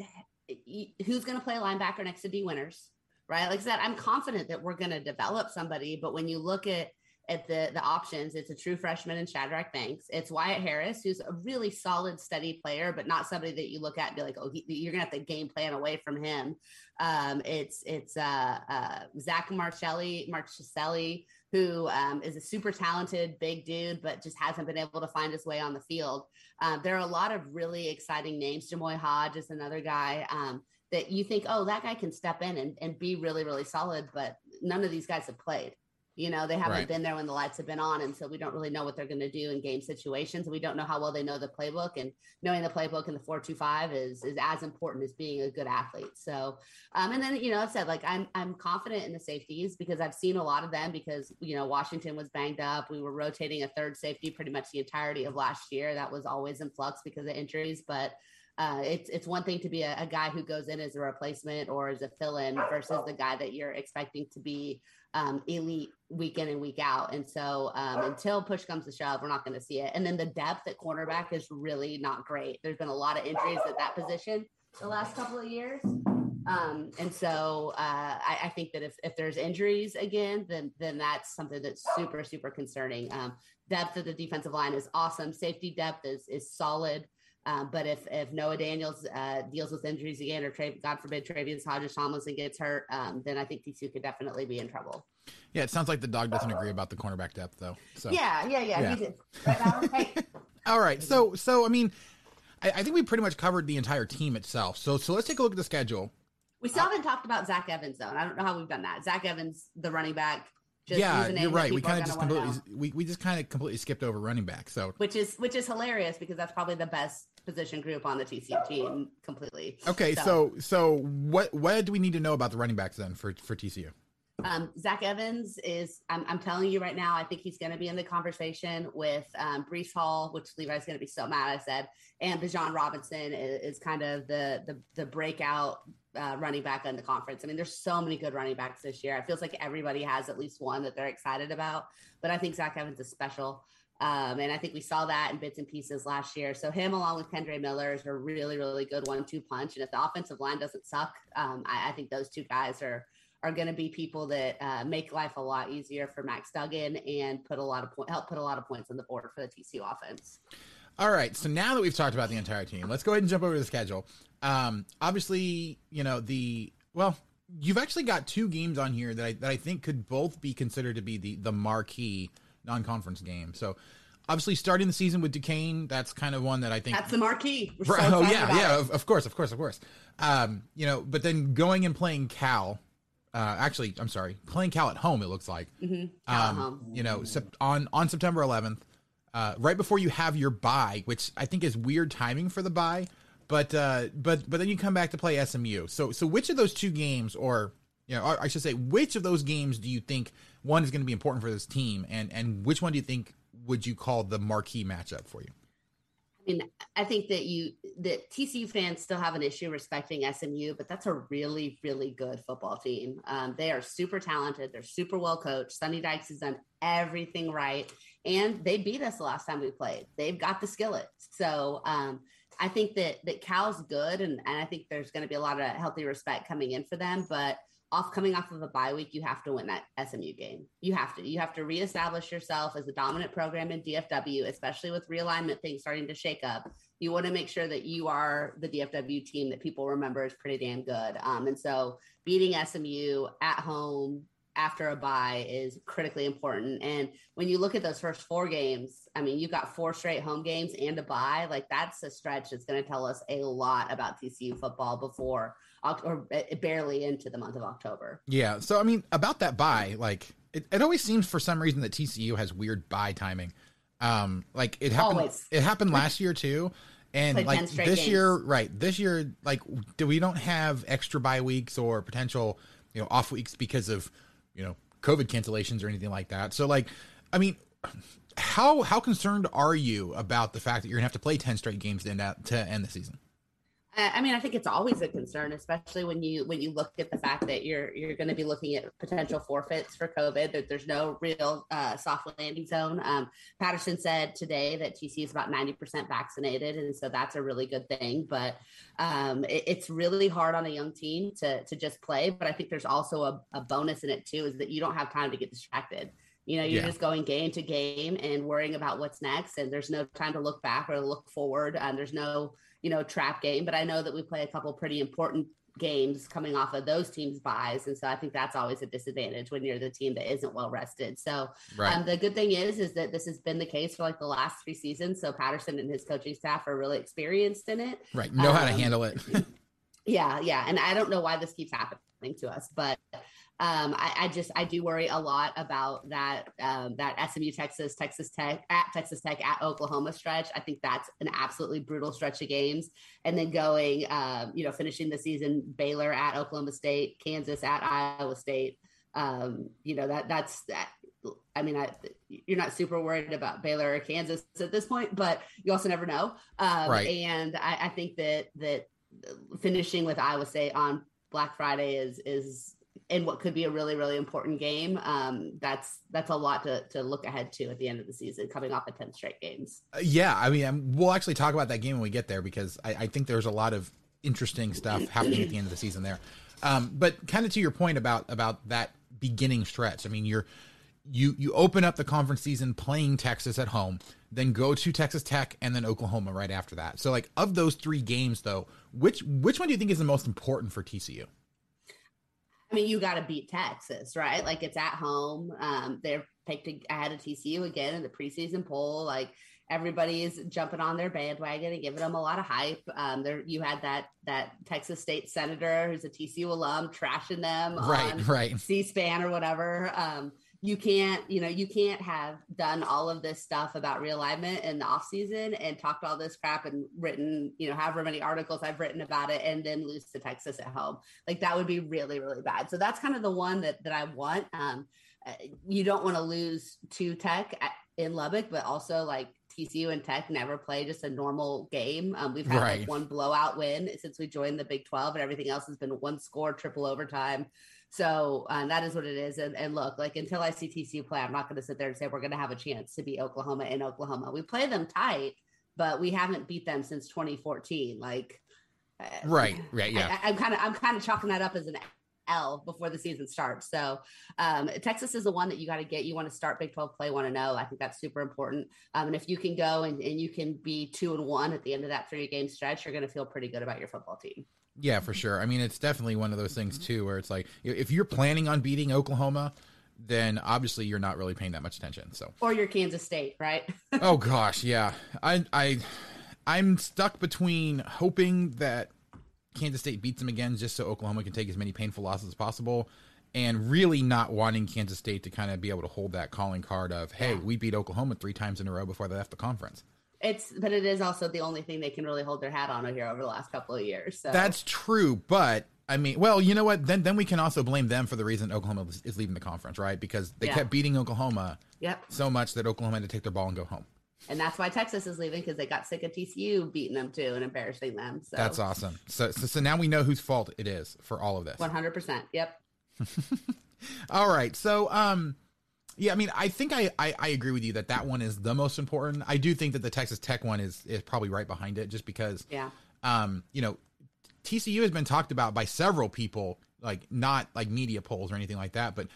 it, who's going to play linebacker next to Dee Winters, right? Like I said, I'm confident that we're going to develop somebody, but when you look at at the the options. It's a true freshman in Shadrach Banks. It's Wyatt Harris, who's a really solid, steady player, but not somebody that you look at and be like, oh, he, you're gonna have to game plan away from him. Um, it's it's uh, uh, Zach Marcelli, Marcelli, who um, is a super talented big dude, but just hasn't been able to find his way on the field. Um, there are a lot of really exciting names. Jamoi Hodge is another guy. Um, that you think, oh, that guy can step in and, and be really, really solid, but none of these guys have played. You know, they haven't right. been there when the lights have been on. And so we don't really know what they're going to do in game situations. We don't know how well they know the playbook. And knowing the playbook and the 425 is is as important as being a good athlete. So, um, and then, you know, I've said like I'm I'm confident in the safeties because I've seen a lot of them because, you know, Washington was banged up. We were rotating a third safety pretty much the entirety of last year. That was always in flux because of injuries. But uh, it's it's one thing to be a, a, guy who goes in as a replacement or as a fill-in versus the guy that you're expecting to be um, elite week in and week out. And so um, until push comes to shove, we're not going to see it. And then the depth at cornerback is really not great. There's been a lot of injuries at that position the last couple of years. Um, and so uh, I, I, think that if, if there's injuries again, then then that's something that's super super concerning. Um, depth of the defensive line is awesome. Safety depth is is solid. Um, but if if Noah Daniels uh, deals with injuries again, or Tra- God forbid Trayvon Hodges Tomlinson gets hurt, um, then I think TCU could definitely be in trouble. Yeah, it sounds like the dog doesn't agree about the cornerback depth, though. So yeah, yeah, yeah, yeah. he did. Right. *laughs* All right, so so I mean, I, I, think we pretty much covered the entire team itself. So so let's take a look at the schedule. We still haven't talked about Zach Evans though, and I don't know how we've done that. Zach Evans, the running back, Just yeah, you're right. We kind of just completely we, we just kind of completely skipped over running back. So which is which is hilarious because that's probably the best position group on the TCU team completely. okay, so so what what do we need to know about the running backs then for for TCU? Um, Zach Evans is, I'm, I'm telling you right now, I think he's going to be in the conversation with um, Breece Hall, which Levi's going to be so mad I said, and Bijan Robinson is, is kind of the the, the breakout uh, running back in the conference. I mean, there's so many good running backs this year. It feels like everybody has at least one that they're excited about, but I think Zach Evans is special. Um, and I think we saw that in bits and pieces last year. So him along with Kendre Miller is a really, really good one-two punch. And if the offensive line doesn't suck, um, I, I think those two guys are are going to be people that uh, make life a lot easier for Max Duggan and put a lot of point, help put a lot of points on the board for the TCU offense. All right. So now that we've talked about the entire team, let's go ahead and jump over to the schedule. Um, obviously, you know the well, you've actually got two games on here that I that I think could both be considered to be the the marquee non-conference game. So obviously starting the season with Duquesne, that's kind of one that I think that's the marquee. So oh yeah, yeah, of, of, course, of course, of course. Um, you know, but then going and playing Cal. Uh, actually, I'm sorry, playing Cal at home. It looks like, mm-hmm. um, you know, sep- on on September 11th, uh, right before you have your bye, which I think is weird timing for the bye. But uh, but but then you come back to play SMU. So so which of those two games, or you know, I should say, which of those games do you think one is going to be important for this team, and and which one do you think would you call the marquee matchup for you? I mean, I think that you that TCU fans still have an issue respecting SMU, but that's a really, really good football team. Um, they are super talented. They're super well coached. Sonny Dykes has done everything right, and they beat us the last time we played. They've got the skillet. So um, I think that that Cal's good, and, and I think there's going to be a lot of healthy respect coming in for them. But off coming off of a bye week, you have to win that SMU game. You have to. You have to reestablish yourself as a dominant program in DFW, especially with realignment things starting to shake up. You want to make sure that you are the DFW team that people remember is pretty damn good. Um, and so beating SMU at home after a bye is critically important. And when you look at those first four games, I mean, you've got four straight home games and a bye. Like that's a stretch that's going to tell us a lot about TCU football before or barely into the month of October. Yeah. So, I mean, about that bye, like it, it always seems for some reason that TCU has weird bye timing. Um, like it happened, Always. it happened last year too. And Played like this games. year, right? This year, like, do we don't have extra bye weeks or potential, you know, off weeks because of, you know, COVID cancellations or anything like that. So, like, I mean, how how concerned are you about the fact that you're gonna have to play ten straight games to end out, to end the season? I mean, I think it's always a concern, especially when you when you look at the fact that you're you're going to be looking at potential forfeits for COVID. That there's no real uh, soft landing zone. Um, Patterson said today that TC is about ninety percent vaccinated, and so that's a really good thing. But um, it, it's really hard on a young team to to just play. But I think there's also a, a bonus in it too, is that you don't have time to get distracted. You know, you're Yeah. just going game to game and worrying about what's next, and there's no time to look back or look forward. And there's no, you know, trap game. But I know that we play a couple pretty important games coming off of those teams' byes, and so I think that's always a disadvantage when you're the team that isn't well rested. So Right. um, the good thing is, is that this has been the case for like the last three seasons. So Patterson and his coaching staff are really experienced in it. Right. Know how to Um, handle it. *laughs* Yeah, yeah, and I don't know why this keeps happening to us, but um, I, I just I do worry a lot about that um, that SMU Texas Texas Tech at Texas Tech at Oklahoma stretch. I think that's an absolutely brutal stretch of games, and then going um, you know finishing the season Baylor at Oklahoma State, Kansas at Iowa State. Um, you know that that's that. I mean, I, you're not super worried about Baylor or Kansas at this point, but you also never know. Um, Right. And I, I think that that finishing with Iowa State on Black Friday is is in what could be a really really important game. Um, that's that's a lot to to look ahead to at the end of the season, coming off of ten straight games. Uh, yeah, I mean, um, we'll actually talk about that game when we get there because I, I think there's a lot of interesting stuff *clears throat* happening at the end of the season there. Um, but kind of to your point about about that beginning stretch, I mean, you're you you open up the conference season playing Texas at home, then go to Texas Tech and then Oklahoma right after that. So, like of those three games, though, which which one do you think is the most important for TCU? I mean, you got to beat Texas, right? Like it's at home. Um, they're picked ahead of TCU again in the preseason poll. Like everybody is jumping on their bandwagon and giving them a lot of hype. Um, there, you had that that Texas State senator who's a TCU alum trashing them Right, on right. C-SPAN or whatever. Um, you can't, you know, you can't have done all of this stuff about realignment in the off season and talked all this crap and written, you know, however many articles I've written about it and then lose to Texas at home. Like that would be really, really bad. So that's kind of the one that that I want. Um, uh, you don't want to lose to Tech at, in Lubbock, but also like TCU and Tech never play just a normal game. Um, we've had Right. like one blowout win since we joined the Big 12, and everything else has been one score, triple overtime. So uh, that is what it is. And, and look, like until I see TCU play, I'm not going to sit there and say we're going to have a chance to beat Oklahoma in Oklahoma. We play them tight, but we haven't beat them since 2014. Like, uh, Right, right, yeah. I, am kind of I'm kind of chalking that up as an L before the season starts. So um, Texas is the one that you got to get. You want to start Big 12 play, want to know. I think that's super important. Um, and if you can go and, and you can be two and one at the end of that three game stretch, you're going to feel pretty good about your football team. Yeah, for sure. I mean, it's definitely one of those things mm-hmm. too, where it's like if you're planning on beating Oklahoma, then obviously you're not really paying that much attention. So, Or you're Kansas State, right? *laughs* oh gosh, yeah, I, I, I'm stuck between hoping that Kansas State beats them again, just so Oklahoma can take as many painful losses as possible, and really not wanting Kansas State to kind of be able to hold that calling card of, hey, we beat Oklahoma three times in a row before they left the conference. It's but it is also the only thing they can really hold their hat on here over the last couple of years. So That's true, but I mean, well, you know what? Then then we can also blame them for the reason Oklahoma is- leaving the conference, right? Because they Yeah. kept beating Oklahoma Yep. so much that Oklahoma had to take their ball and go home. and that's why Texas is leaving because they got sick of TCU beating them too and embarrassing them. So That's awesome. So, so so now we know whose fault it is for all of this. One hundred percent. Yep. *laughs* All right. So, um, yeah, I mean, I think I, I, I agree with you that that one is the most important. I do think that the Texas Tech one is, is probably right behind it just because, Yeah. um, you know, TCU has been talked about by several people, like not like media polls or anything like that, but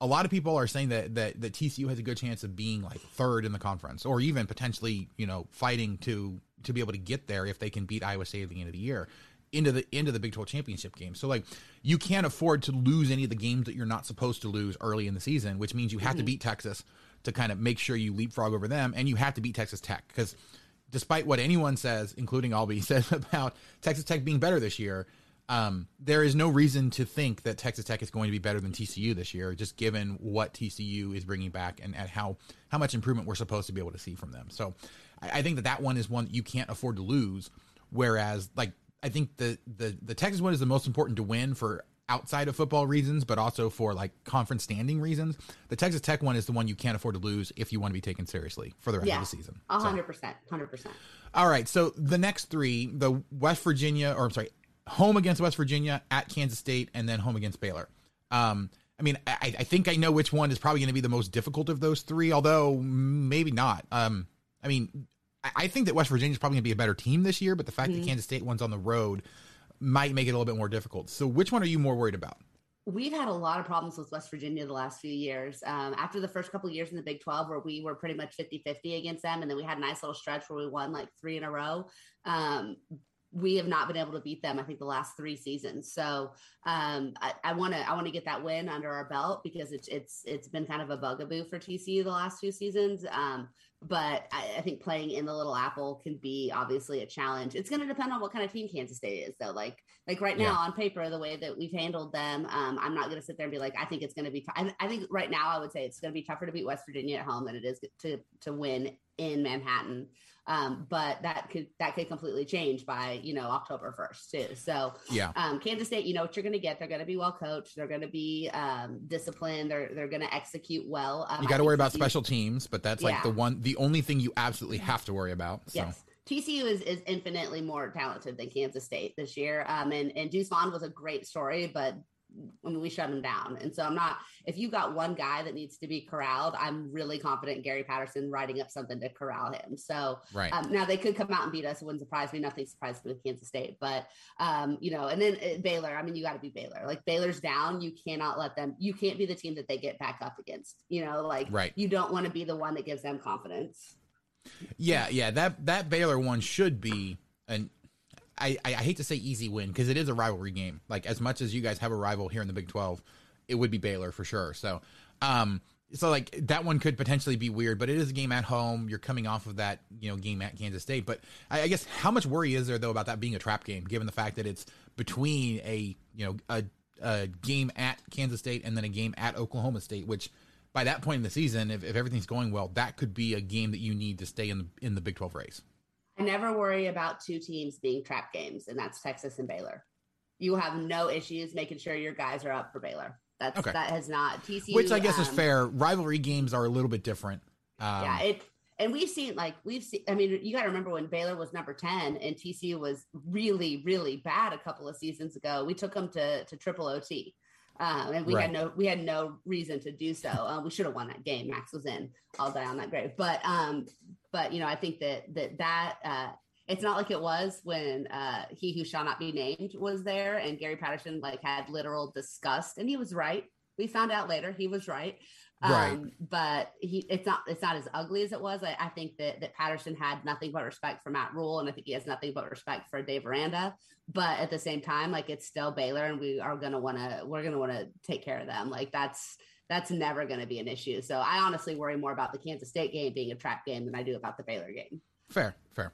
a lot of people are saying that, that, that TCU has a good chance of being like third in the conference or even potentially, you know, fighting to, to be able to get there if they can beat Iowa State at the end of the year into the into the Big 12 championship game. So like you can't afford to lose any of the games that you're not supposed to lose early in the season, which means you have to Mhm. beat Texas to kind of make sure you leapfrog over them and you have to beat Texas Tech because despite what anyone says, including Albie *laughs* says about Texas Tech being better this year, um, there is no reason to think that Texas Tech is going to be better than TCU this year, just given what TCU is bringing back and, at how how much improvement we're supposed to be able to see from them. So, I, I think that that one is one that you can't afford to lose. Whereas, like I think the the the Texas one is the most important to win for outside of football reasons, but also for like conference standing reasons. The Texas Tech one is the one you can't afford to lose if you want to be taken seriously for the rest Yeah. of the season. A hundred percent. Hundred percent. all right. So the next three, the West Virginia, or I'm sorry, home against West Virginia, at Kansas State, and then home against Baylor. Um, I mean, I, I think I know which one is probably going to be the most difficult of those three, although maybe not. Um, I mean, I, think that West Virginia is probably going to be a better team this year, but the fact Mhm. that Kansas State one's on the road might make it a little bit more difficult. So which one are you more worried about? We've had a lot of problems with West Virginia the last few years. Um, after the first couple of years in the Big 12, where we were pretty much 50 50 against them, and then we had a nice little stretch where we won like three in a row. Um, we have not been able to beat them. I think the last three seasons. So um, I want to I want to get that win under our belt because it's it's it's been kind of a bugaboo for TCU the last two seasons. Um, but I, I think playing in the Little Apple can be obviously a challenge. It's going to depend on what kind of team Kansas State is, though. Like like right now Yeah. on paper, the way that we've handled them, um, I'm not going to sit there and be like, I think it's going to be. T- I, I think right now, I would say it's going to be tougher to beat West Virginia at home than it is to to win in Manhattan. Um, but that could that could completely change by you know October 1st too. So Yeah. um, Kansas State, you know what you're going to get. They're going to be well coached. They're going to be um, disciplined. They're they're going to execute well. Um, You got to worry about TCU special teams, but that's like Yeah. the one, the only thing you absolutely have to worry about. So. Yes. TCU is, is infinitely more talented than Kansas State this year. Um, and, and Deuce Vaughn was a great story, but I mean, we shut him down. And so I'm not, if you got one guy that needs to be corralled, I'm really confident Gary Patterson writing up something to corral him. So Right. um, now they could come out and beat us. It wouldn't surprise me. Nothing surprised me with Kansas State, but um, you know, and then uh, Baylor, I mean, you got to be Baylor. Like Baylor's down. You cannot let them, you can't be the team that they get back up against, you know, like Right. you don't want to be the one that gives them confidence. Yeah, yeah. That that Baylor one should be an I, I, hate to say easy win because it is a rivalry game. Like as much as you guys have a rival here in the Big Twelve, it would be Baylor for sure. So um so like that one could potentially be weird, but it is a game at home. You're coming off of that, you know, game at Kansas State. But I, I guess how much worry is there though about that being a trap game, given the fact that it's between a you know a, a game at Kansas State and then a game at Oklahoma State, which by that point in the season, if, if everything's going well, that could be a game that you need to stay in the in the Big Twelve race. I never worry about two teams being trap games, and that's Texas and Baylor. You have no issues making sure your guys are up for Baylor. That's okay. that has not TCU, which I guess um, is fair. Rivalry games are a little bit different. Um, yeah, it and we've seen like we've seen. I mean, you got to remember when Baylor was number ten and TCU was really really bad a couple of seasons ago. We took them to to triple OT. Um, and we right. had no we had no reason to do so. Uh, we should have won that game. Max was in. I'll die on that grave. But um, but you know, I think that that that uh, it's not like it was when uh, he who shall not be named was there, and Gary Patterson like had literal disgust, and he was right. We found out later he was right. Right. Um, but he it's not it's not as ugly as it was. I, I, think that that Patterson had nothing but respect for Matt Rhule, and I think he has nothing but respect for Dave Aranda. But at the same time, like it's still Baylor, and we are gonna wanna we're gonna wanna take care of them. Like that's that's never gonna be an issue. So I honestly worry more about the Kansas State game being a trap game than I do about the Baylor game. Fair, fair.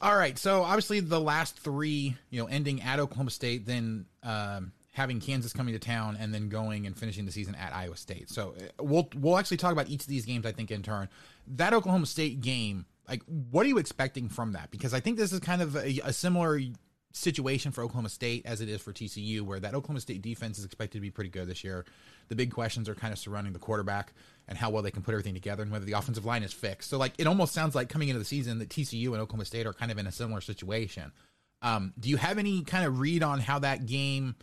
All right. So obviously the last three, you know, ending at Oklahoma State, then um, having Kansas coming to town and then going and finishing the season at Iowa State. So uh, we'll we'll actually talk about each of these games I think in turn. That Oklahoma State game, like what are you expecting from that? Because I think this is kind of a, a similar situation for Oklahoma State as it is for TCU, where that Oklahoma State defense is expected to be pretty good this year. The big questions are kind of surrounding the quarterback and how well they can put everything together and whether the offensive line is fixed. So, like, it almost sounds like coming into the season that TCU and Oklahoma State are kind of in a similar situation. Um, do you have any kind of read on how that game?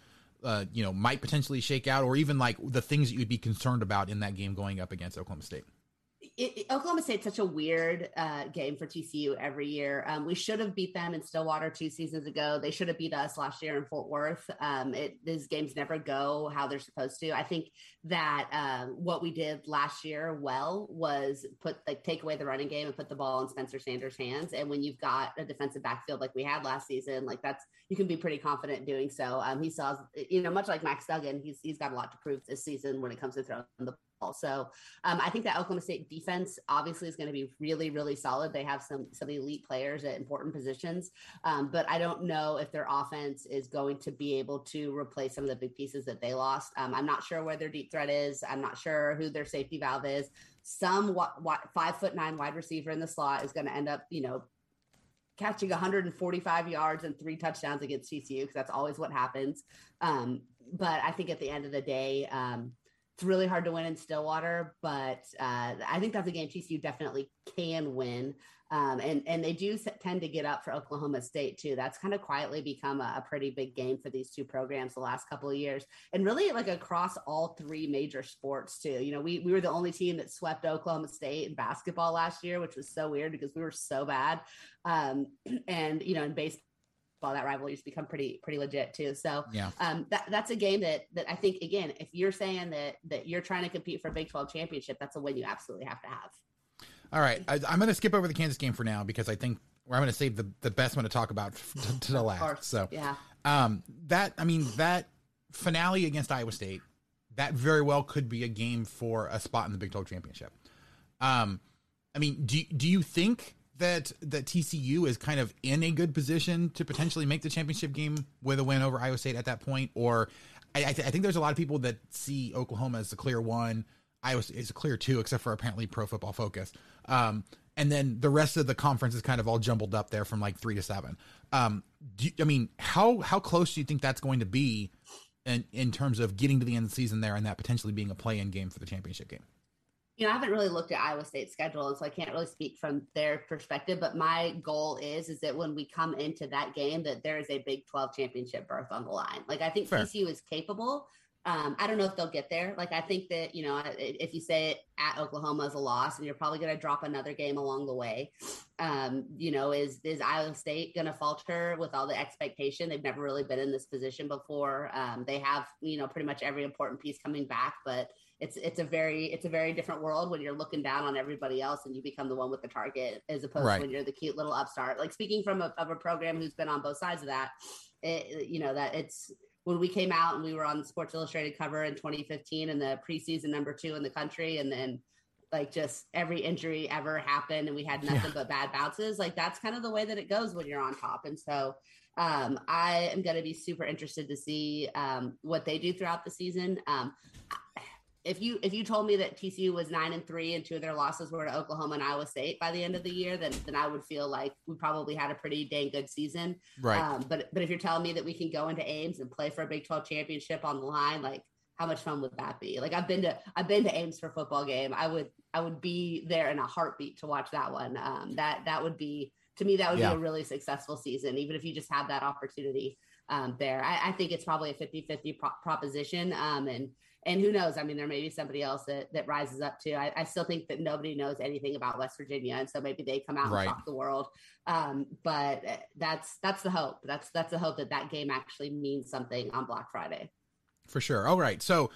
uh, you know, might potentially shake out, or even like the things that you'd be concerned about in that game going up against Oklahoma State? It, Oklahoma State's such a weird uh, game for TCU every year. Um, we should have beat them in Stillwater two seasons ago. They should have beat us last year in Fort Worth. Um, it, these games never go how they're supposed to. I think that uh, what we did last year well was put like take away the running game and put the ball in Spencer Sanders' hands. And when you've got a defensive backfield like we had last season, like that's you can be pretty confident doing so. Um, he saw, you know, much like Max Duggan, he's he's got a lot to prove this season when it comes to throwing the so um, I think that Oklahoma State defense obviously is going to be really, really solid. They have some some elite players at important positions, um, but I don't know if their offense is going to be able to replace some of the big pieces that they lost. Um, I'm not sure where their deep threat is. I'm not sure who their safety valve is. Some what, what, five foot nine wide receiver in the slot is going to end up, you know, catching 145 yards and three touchdowns against TCU because that's always what happens. Um, but I think at the end of the day, um, it's really hard to win in Stillwater, but uh, I think that's a game TCU definitely can win. Um, and and they do tend to get up for Oklahoma State too. That's kind of quietly become a, a, pretty big game for these two programs the last couple of years, and really like across all three major sports too. You know, we we were the only team that swept Oklahoma State in basketball last year, which was so weird because we were so bad. Um, *clears throat* and you know, in baseball that rivalry has become pretty pretty legit too. So yeah, um, that that's a game that that I think again, if you're saying that that you're trying to compete for a Big Twelve championship, that's a win you absolutely have to have. All right, I, am going to skip over the Kansas game for now because I think I'm going to save the the best one to talk about *laughs* to, to the last. So yeah, um, that I mean that finale against Iowa State, that very well could be a game for a spot in the Big 12 championship. Um, I mean, do do you think that that TCU is kind of in a good position to potentially make the championship game with a win over Iowa State at that point, or I, th- I think there's a lot of people that see Oklahoma as the clear one, Iowa is a clear two, except for apparently Pro Football Focus. Um, and then the rest of the conference is kind of all jumbled up there from like three to seven. Um, you, I mean, how how close do you think that's going to be in in terms of getting to the end of the season there and that potentially being a play in game for the championship game? You know, I haven't really looked at Iowa State's schedule, and so I can't really speak from their perspective. But my goal is is that when we come into that game, that there is a Big Twelve championship berth on the line. Like I think Fair. TCU is capable. Um, I don't know if they'll get there. Like I think that you know, if you say it at Oklahoma is a loss, and you're probably going to drop another game along the way. Um, you know, is is Iowa State going to falter with all the expectation? They've never really been in this position before. Um, they have you know pretty much every important piece coming back, but it's it's a very it's a very different world when you're looking down on everybody else and you become the one with the target as opposed right. to when you're the cute little upstart. Like speaking from a, of a program who's been on both sides of that, it, you know that it's when we came out and we were on Sports Illustrated cover in 2015 and the preseason number two in the country, and then like just every injury ever happened and we had nothing yeah. but bad bounces. Like that's kind of the way that it goes when you're on top. And so um, I am going to be super interested to see um, what they do throughout the season. Um, if you if you told me that TCU was nine and three and two of their losses were to Oklahoma and Iowa State by the end of the year, then then I would feel like we probably had a pretty dang good season. Right. Um, but but if you're telling me that we can go into Ames and play for a Big Twelve championship on the line, like how much fun would that be? Like I've been to I've been to Ames for a football game. I would I would be there in a heartbeat to watch that one. Um, that that would be to me that would Yeah. be a really successful season, even if you just have that opportunity um, there. I, I think it's probably a 50-50 pro- proposition. Um, and and who knows? I mean, there may be somebody else that, that rises up too. I, I still think that nobody knows anything about West Virginia, and so maybe they come out Right. and shock the world. Um, but uh, that's that's the hope. That's that's the hope that that game actually means something on Black Friday. For sure. All right. So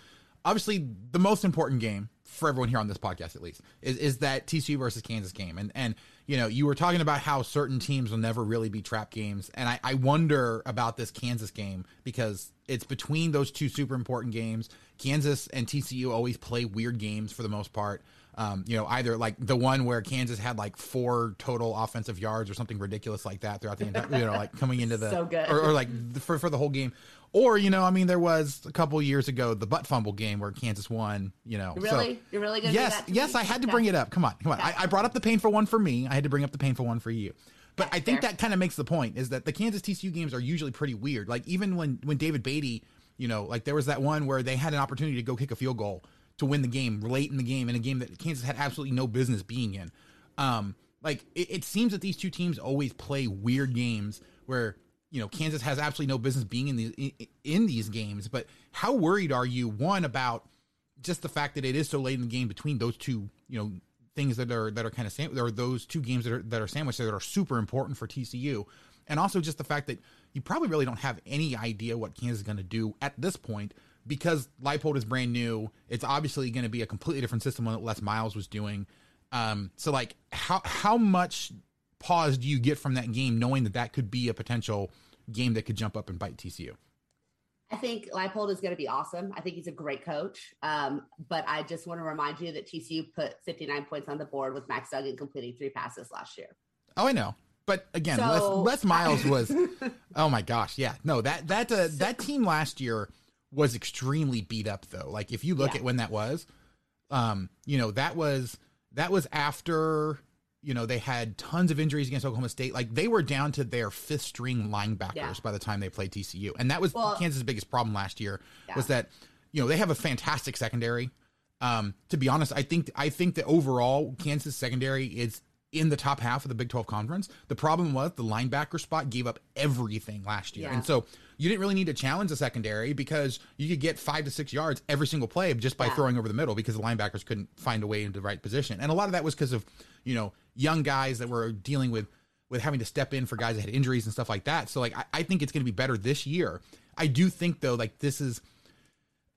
obviously the most important game for everyone here on this podcast at least is, is that TCU versus Kansas game. And and you know, you were talking about how certain teams will never really be trap games. And I, I wonder about this Kansas game because it's between those two super important games. Kansas and TCU always play weird games for the most part. Um, you know, either like the one where Kansas had like four total offensive yards or something ridiculous like that throughout the entire, you know, like coming into the, *laughs* So good. or, or like the- for, for the whole game. Or, you know, I mean, there was a couple years ago, the butt fumble game where Kansas won, you know. Really? So, You're really do yes, yes, me? I had to Okay. bring it up. Come on, come on. I, I brought up the painful one for me. I had to bring up the painful one for you. But I think fair. that kind of makes the point is that the Kansas TCU games are usually pretty weird. Like even when when David Beaty, you know, like there was that one where they had an opportunity to go kick a field goal to win the game late in the game in a game that Kansas had absolutely no business being in. Um, like it, it seems that these two teams always play weird games where you know Kansas has absolutely no business being in these in, these games. But how worried are you one about just the fact that it is so late in the game between those two you know things that are that are kind of sam- there are those two games that are that are sandwiched that are super important for TCU, and also just the fact that you probably really don't have any idea what Kansas is going to do at this point because Leipold is brand new. It's obviously going to be a completely different system than what Les Miles was doing. Um, so like how how much pause do you get from that game knowing that that could be a potential game that could jump up and bite TCU? I think Leipold is going to be awesome. I think he's a great coach. Um, but I just want to remind you that TCU put 59 points on the board with Max Duggan completing three passes last year. Oh, I know. But again, So- Les, Les Miles *laughs* was. oh my gosh, yeah, no that that uh, that team last year was extremely beat up though. Like if you look Yeah. at when that was, um, you know that was that was after you know they had tons of injuries against Oklahoma State. Like they were down to their fifth string linebackers Yeah. by the time they played TCU, and that was Well- Kansas' biggest problem last year was that you know they have a fantastic secondary. Um, to be honest, I think I think that overall Kansas secondary is in the top half of the Big 12 conference. The problem was the linebacker spot gave up everything last year. Yeah. And so you didn't really need to challenge the secondary because you could get five to six yards every single play just by Yeah. throwing over the middle because the linebackers couldn't find a way into the right position. And a lot of that was because of, you know, young guys that were dealing with with having to step in for guys that had injuries and stuff like that. So like I, I think it's gonna be better this year. I do think though, like this is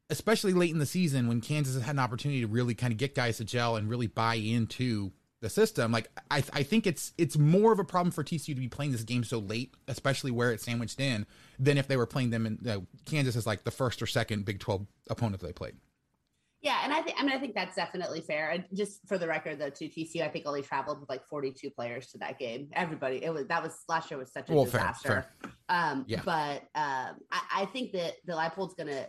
especially late in the season when Kansas has had an opportunity to really kind of get guys to gel and really buy into the system. Like I, I think it's it's more of a problem for TCU to be playing this game so late, especially where it's sandwiched in, than if they were playing them in uh, Kansas as like the first or second Big Twelve opponent they played. Yeah, and I think I mean I think that's definitely fair. And just for the record, though, to TCU, I think only traveled with like 42 players to that game. Everybody, it was that was last year was such a Well, fair, disaster. Um, Yeah. But um, I, I think that the Leipold's gonna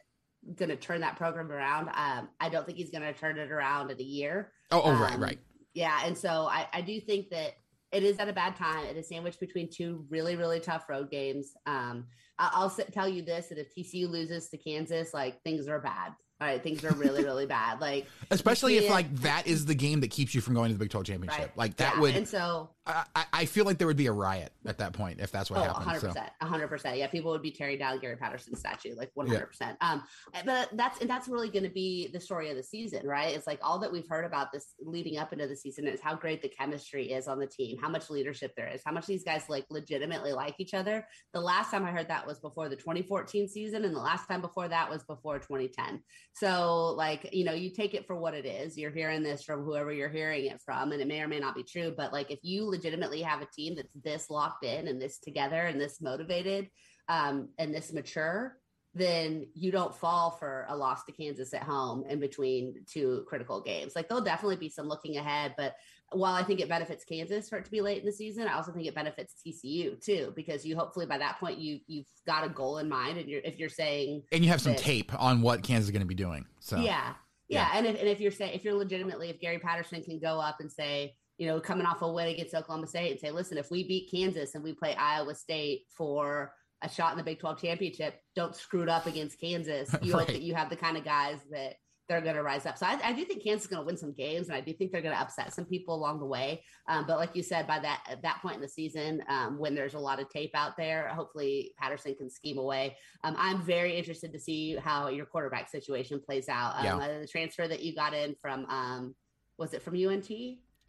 gonna turn that program around. Um, I don't think he's gonna turn it around in a year. Oh, oh, right, Um, right. Yeah, and so I, I do think that it is at a bad time. It is sandwiched between two really, really tough road games. Um, I'll s- tell you this: that if TCU loses to Kansas, like things are bad. All right, things are really, really bad. Like *laughs* Especially if like that is the game that keeps you from going to the Big Twelve championship. Right. Like that Yeah, would. and so I, I- feel like there would be a riot at that point if that's what Oh, happened. 100 So. percent, hundred percent. Yeah, people would be tearing down Gary Patterson's statue, like one hundred percent. Um, but that's and that's really going to be the story of the season, right? It's like all that we've heard about this leading up into the season is how great the chemistry is on the team, how much leadership there is, how much these guys like legitimately like each other. The last time I heard that was before the 2014 season, and the last time before that was before 2010. So, like, you know, you take it for what it is. You're hearing this from whoever you're hearing it from, and it may or may not be true. But like, if you legitimately have a team that's this locked in and this together and this motivated um, and this mature, then you don't fall for a loss to Kansas at home in between two critical games. Like, there'll definitely be some looking ahead, but while I think it benefits Kansas for it to be late in the season, I also think it benefits TCU too, because you hopefully by that point you you've got a goal in mind, and you're if you're saying And you have some that- tape on what Kansas is going to be doing. So yeah. Yeah, and if, and if you're saying if you're legitimately if Gary Patterson can go up and say, you know, coming off a win against Oklahoma State and say, listen, if we beat Kansas and we play Iowa State for a shot in the Big 12 championship, don't screw it up against Kansas. *laughs* You Right. hope that you have the kind of guys that they're going to rise up. So I, I do think Kansas is going to win some games, and I do think they're going to upset some people along the way. Um, but like you said, by that at that point in the season, um, when there's a lot of tape out there, hopefully Patterson can scheme away. Um, I'm very interested to see how your quarterback situation plays out. Um, Yeah. uh, the transfer that you got in from um, was it from UNT?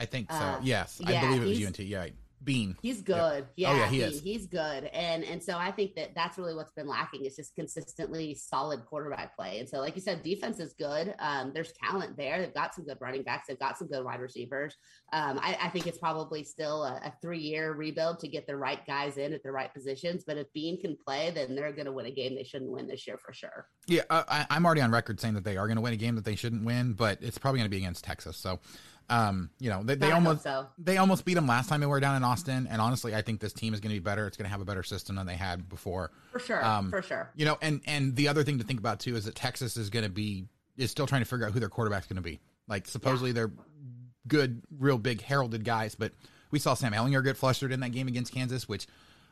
I think so. Uh, yes, I believe it was UNT. Yeah, Bean. He's Yep. good. Yeah. Oh, yeah, he Bean, is. He's good. And and so I think that that's really what's been lacking is just consistently solid quarterback play. And so, like you said, defense is good. Um, there's talent there. They've got some good running backs. They've got some good wide receivers. Um, I, I think it's probably still a, a three year rebuild to get the right guys in at the right positions. But if Bean can play, then they're going to win a game they shouldn't win this year for sure. Yeah, I- I'm already on record saying that they are going to win a game that they shouldn't win, but it's probably going to be against Texas. So, um, you know, they, they I almost so. they almost beat them last time they were down in Austin, and honestly, I think this team is going to be better. It's going to have a better system than they had before. For sure. Um, for sure. You know, and and the other thing to think about too is that Texas is going to be is still trying to figure out who their quarterback's going to be. Like supposedly they're good, real big heralded guys, but we saw Sam Ehlinger get flustered in that game against Kansas, which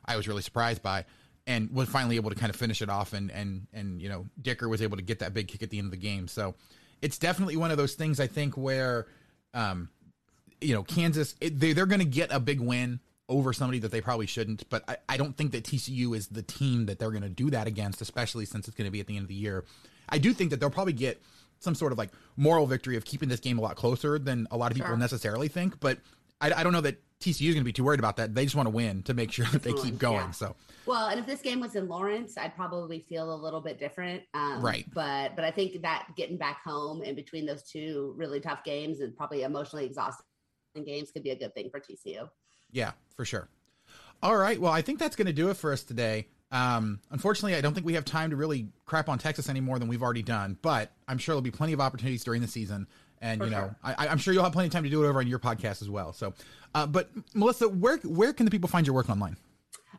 I was really surprised by, and was finally able to kind of finish it off. And and and you know, Dicker was able to get that big kick at the end of the game. So it's definitely one of those things I think where, um, you know, Kansas it, they they're going to get a big win over somebody that they probably shouldn't. But I, I don't think that TCU is the team that they're going to do that against, especially since it's going to be at the end of the year. I do think that they'll probably get some sort of like moral victory of keeping this game a lot closer than a lot of people Sure. necessarily think. But I, I don't know that TCU is going to be too worried about that. They just want to win to make sure that they keep going. Yeah. So Well, and if this game was in Lawrence, I'd probably feel a little bit different. Um, Right. But but I think that getting back home in between those two really tough games and probably emotionally exhausting games could be a good thing for TCU. Yeah, for sure. All right. Well, I think that's going to do it for us today. Um, unfortunately, I don't think we have time to really crap on Texas any more than we've already done, but I'm sure there'll be plenty of opportunities during the season. And, For you know, sure. I, I'm sure you'll have plenty of time to do it over on your podcast as well. So, uh, but Melissa, where, where can the people find your work online?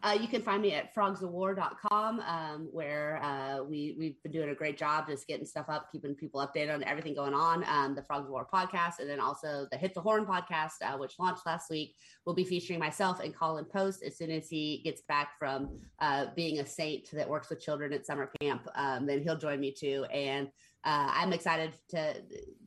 Uh, you can find me at frogsowar.com, um, where uh, we, we've been doing a great job just getting stuff up, keeping people updated on everything going on. Um, the Frogs of War podcast, and then also the Hit the Horn podcast, uh, which launched last week, will be featuring myself and Colin Post as soon as he gets back from uh, being a saint that works with children at summer camp. Um, then he'll join me too. And uh, I'm excited to.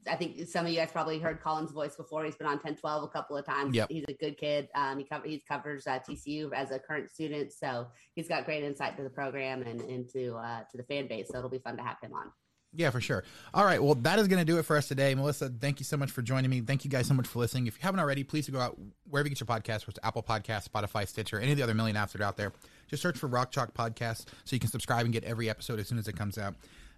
I think some of you guys probably heard Colin's voice before. He's been on 1012 a couple of times. Yep. He's a good kid. Um, he, cover, he covers uh, TCU as a current student, so he's got great insight to the program and into uh, to the fan base. So it'll be fun to have him on. Yeah, for sure. All right. Well, that is going to do it for us today. Melissa, thank you so much for joining me. Thank you guys so much for listening. If you haven't already, please go out wherever you get your podcasts, whether it's Apple Podcasts, Spotify, Stitcher, any of the other million apps that are out there. Just search for Rock Chalk Podcast so you can subscribe and get every episode as soon as it comes out.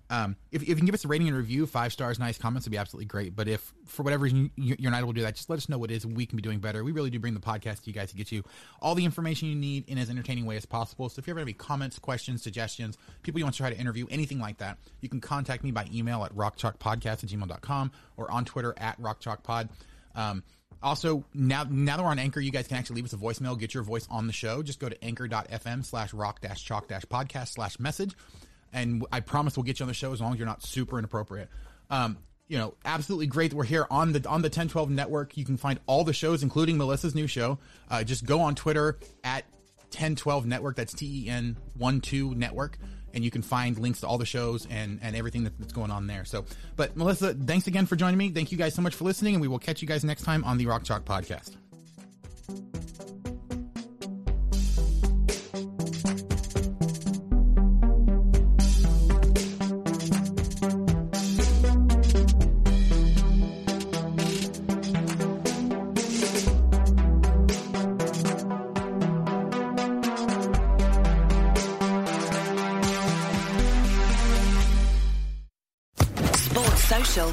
Um, if, if you can give us a rating and review, five stars, nice comments would be absolutely great. But if for whatever reason you- you're not able to do that, just let us know what it is we can be doing better. We really do bring the podcast to you guys to get you all the information you need in as entertaining way as possible. So if you ever have any comments, questions, suggestions, people you want to try to interview, anything like that, you can contact me by email at rockchalkpodcast at gmail.com or on Twitter at rockchalkpod. Um, also, now now that we're on Anchor, you guys can actually leave us a voicemail, get your voice on the show. Just go to anchor.fm slash rock dash chalk dash podcast slash message. And I promise we'll get you on the show as long as you're not super inappropriate. Um, you know, absolutely great that we're here on the on the 1012 network. You can find all the shows, including Melissa's new show. Uh, just go on Twitter at 1012 network. That's T E N 1 2 network. And you can find links to all the shows and, and everything that's going on there. So, but Melissa, thanks again for joining me. Thank you guys so much for listening, and we will catch you guys next time on the Rock Chalk Podcast.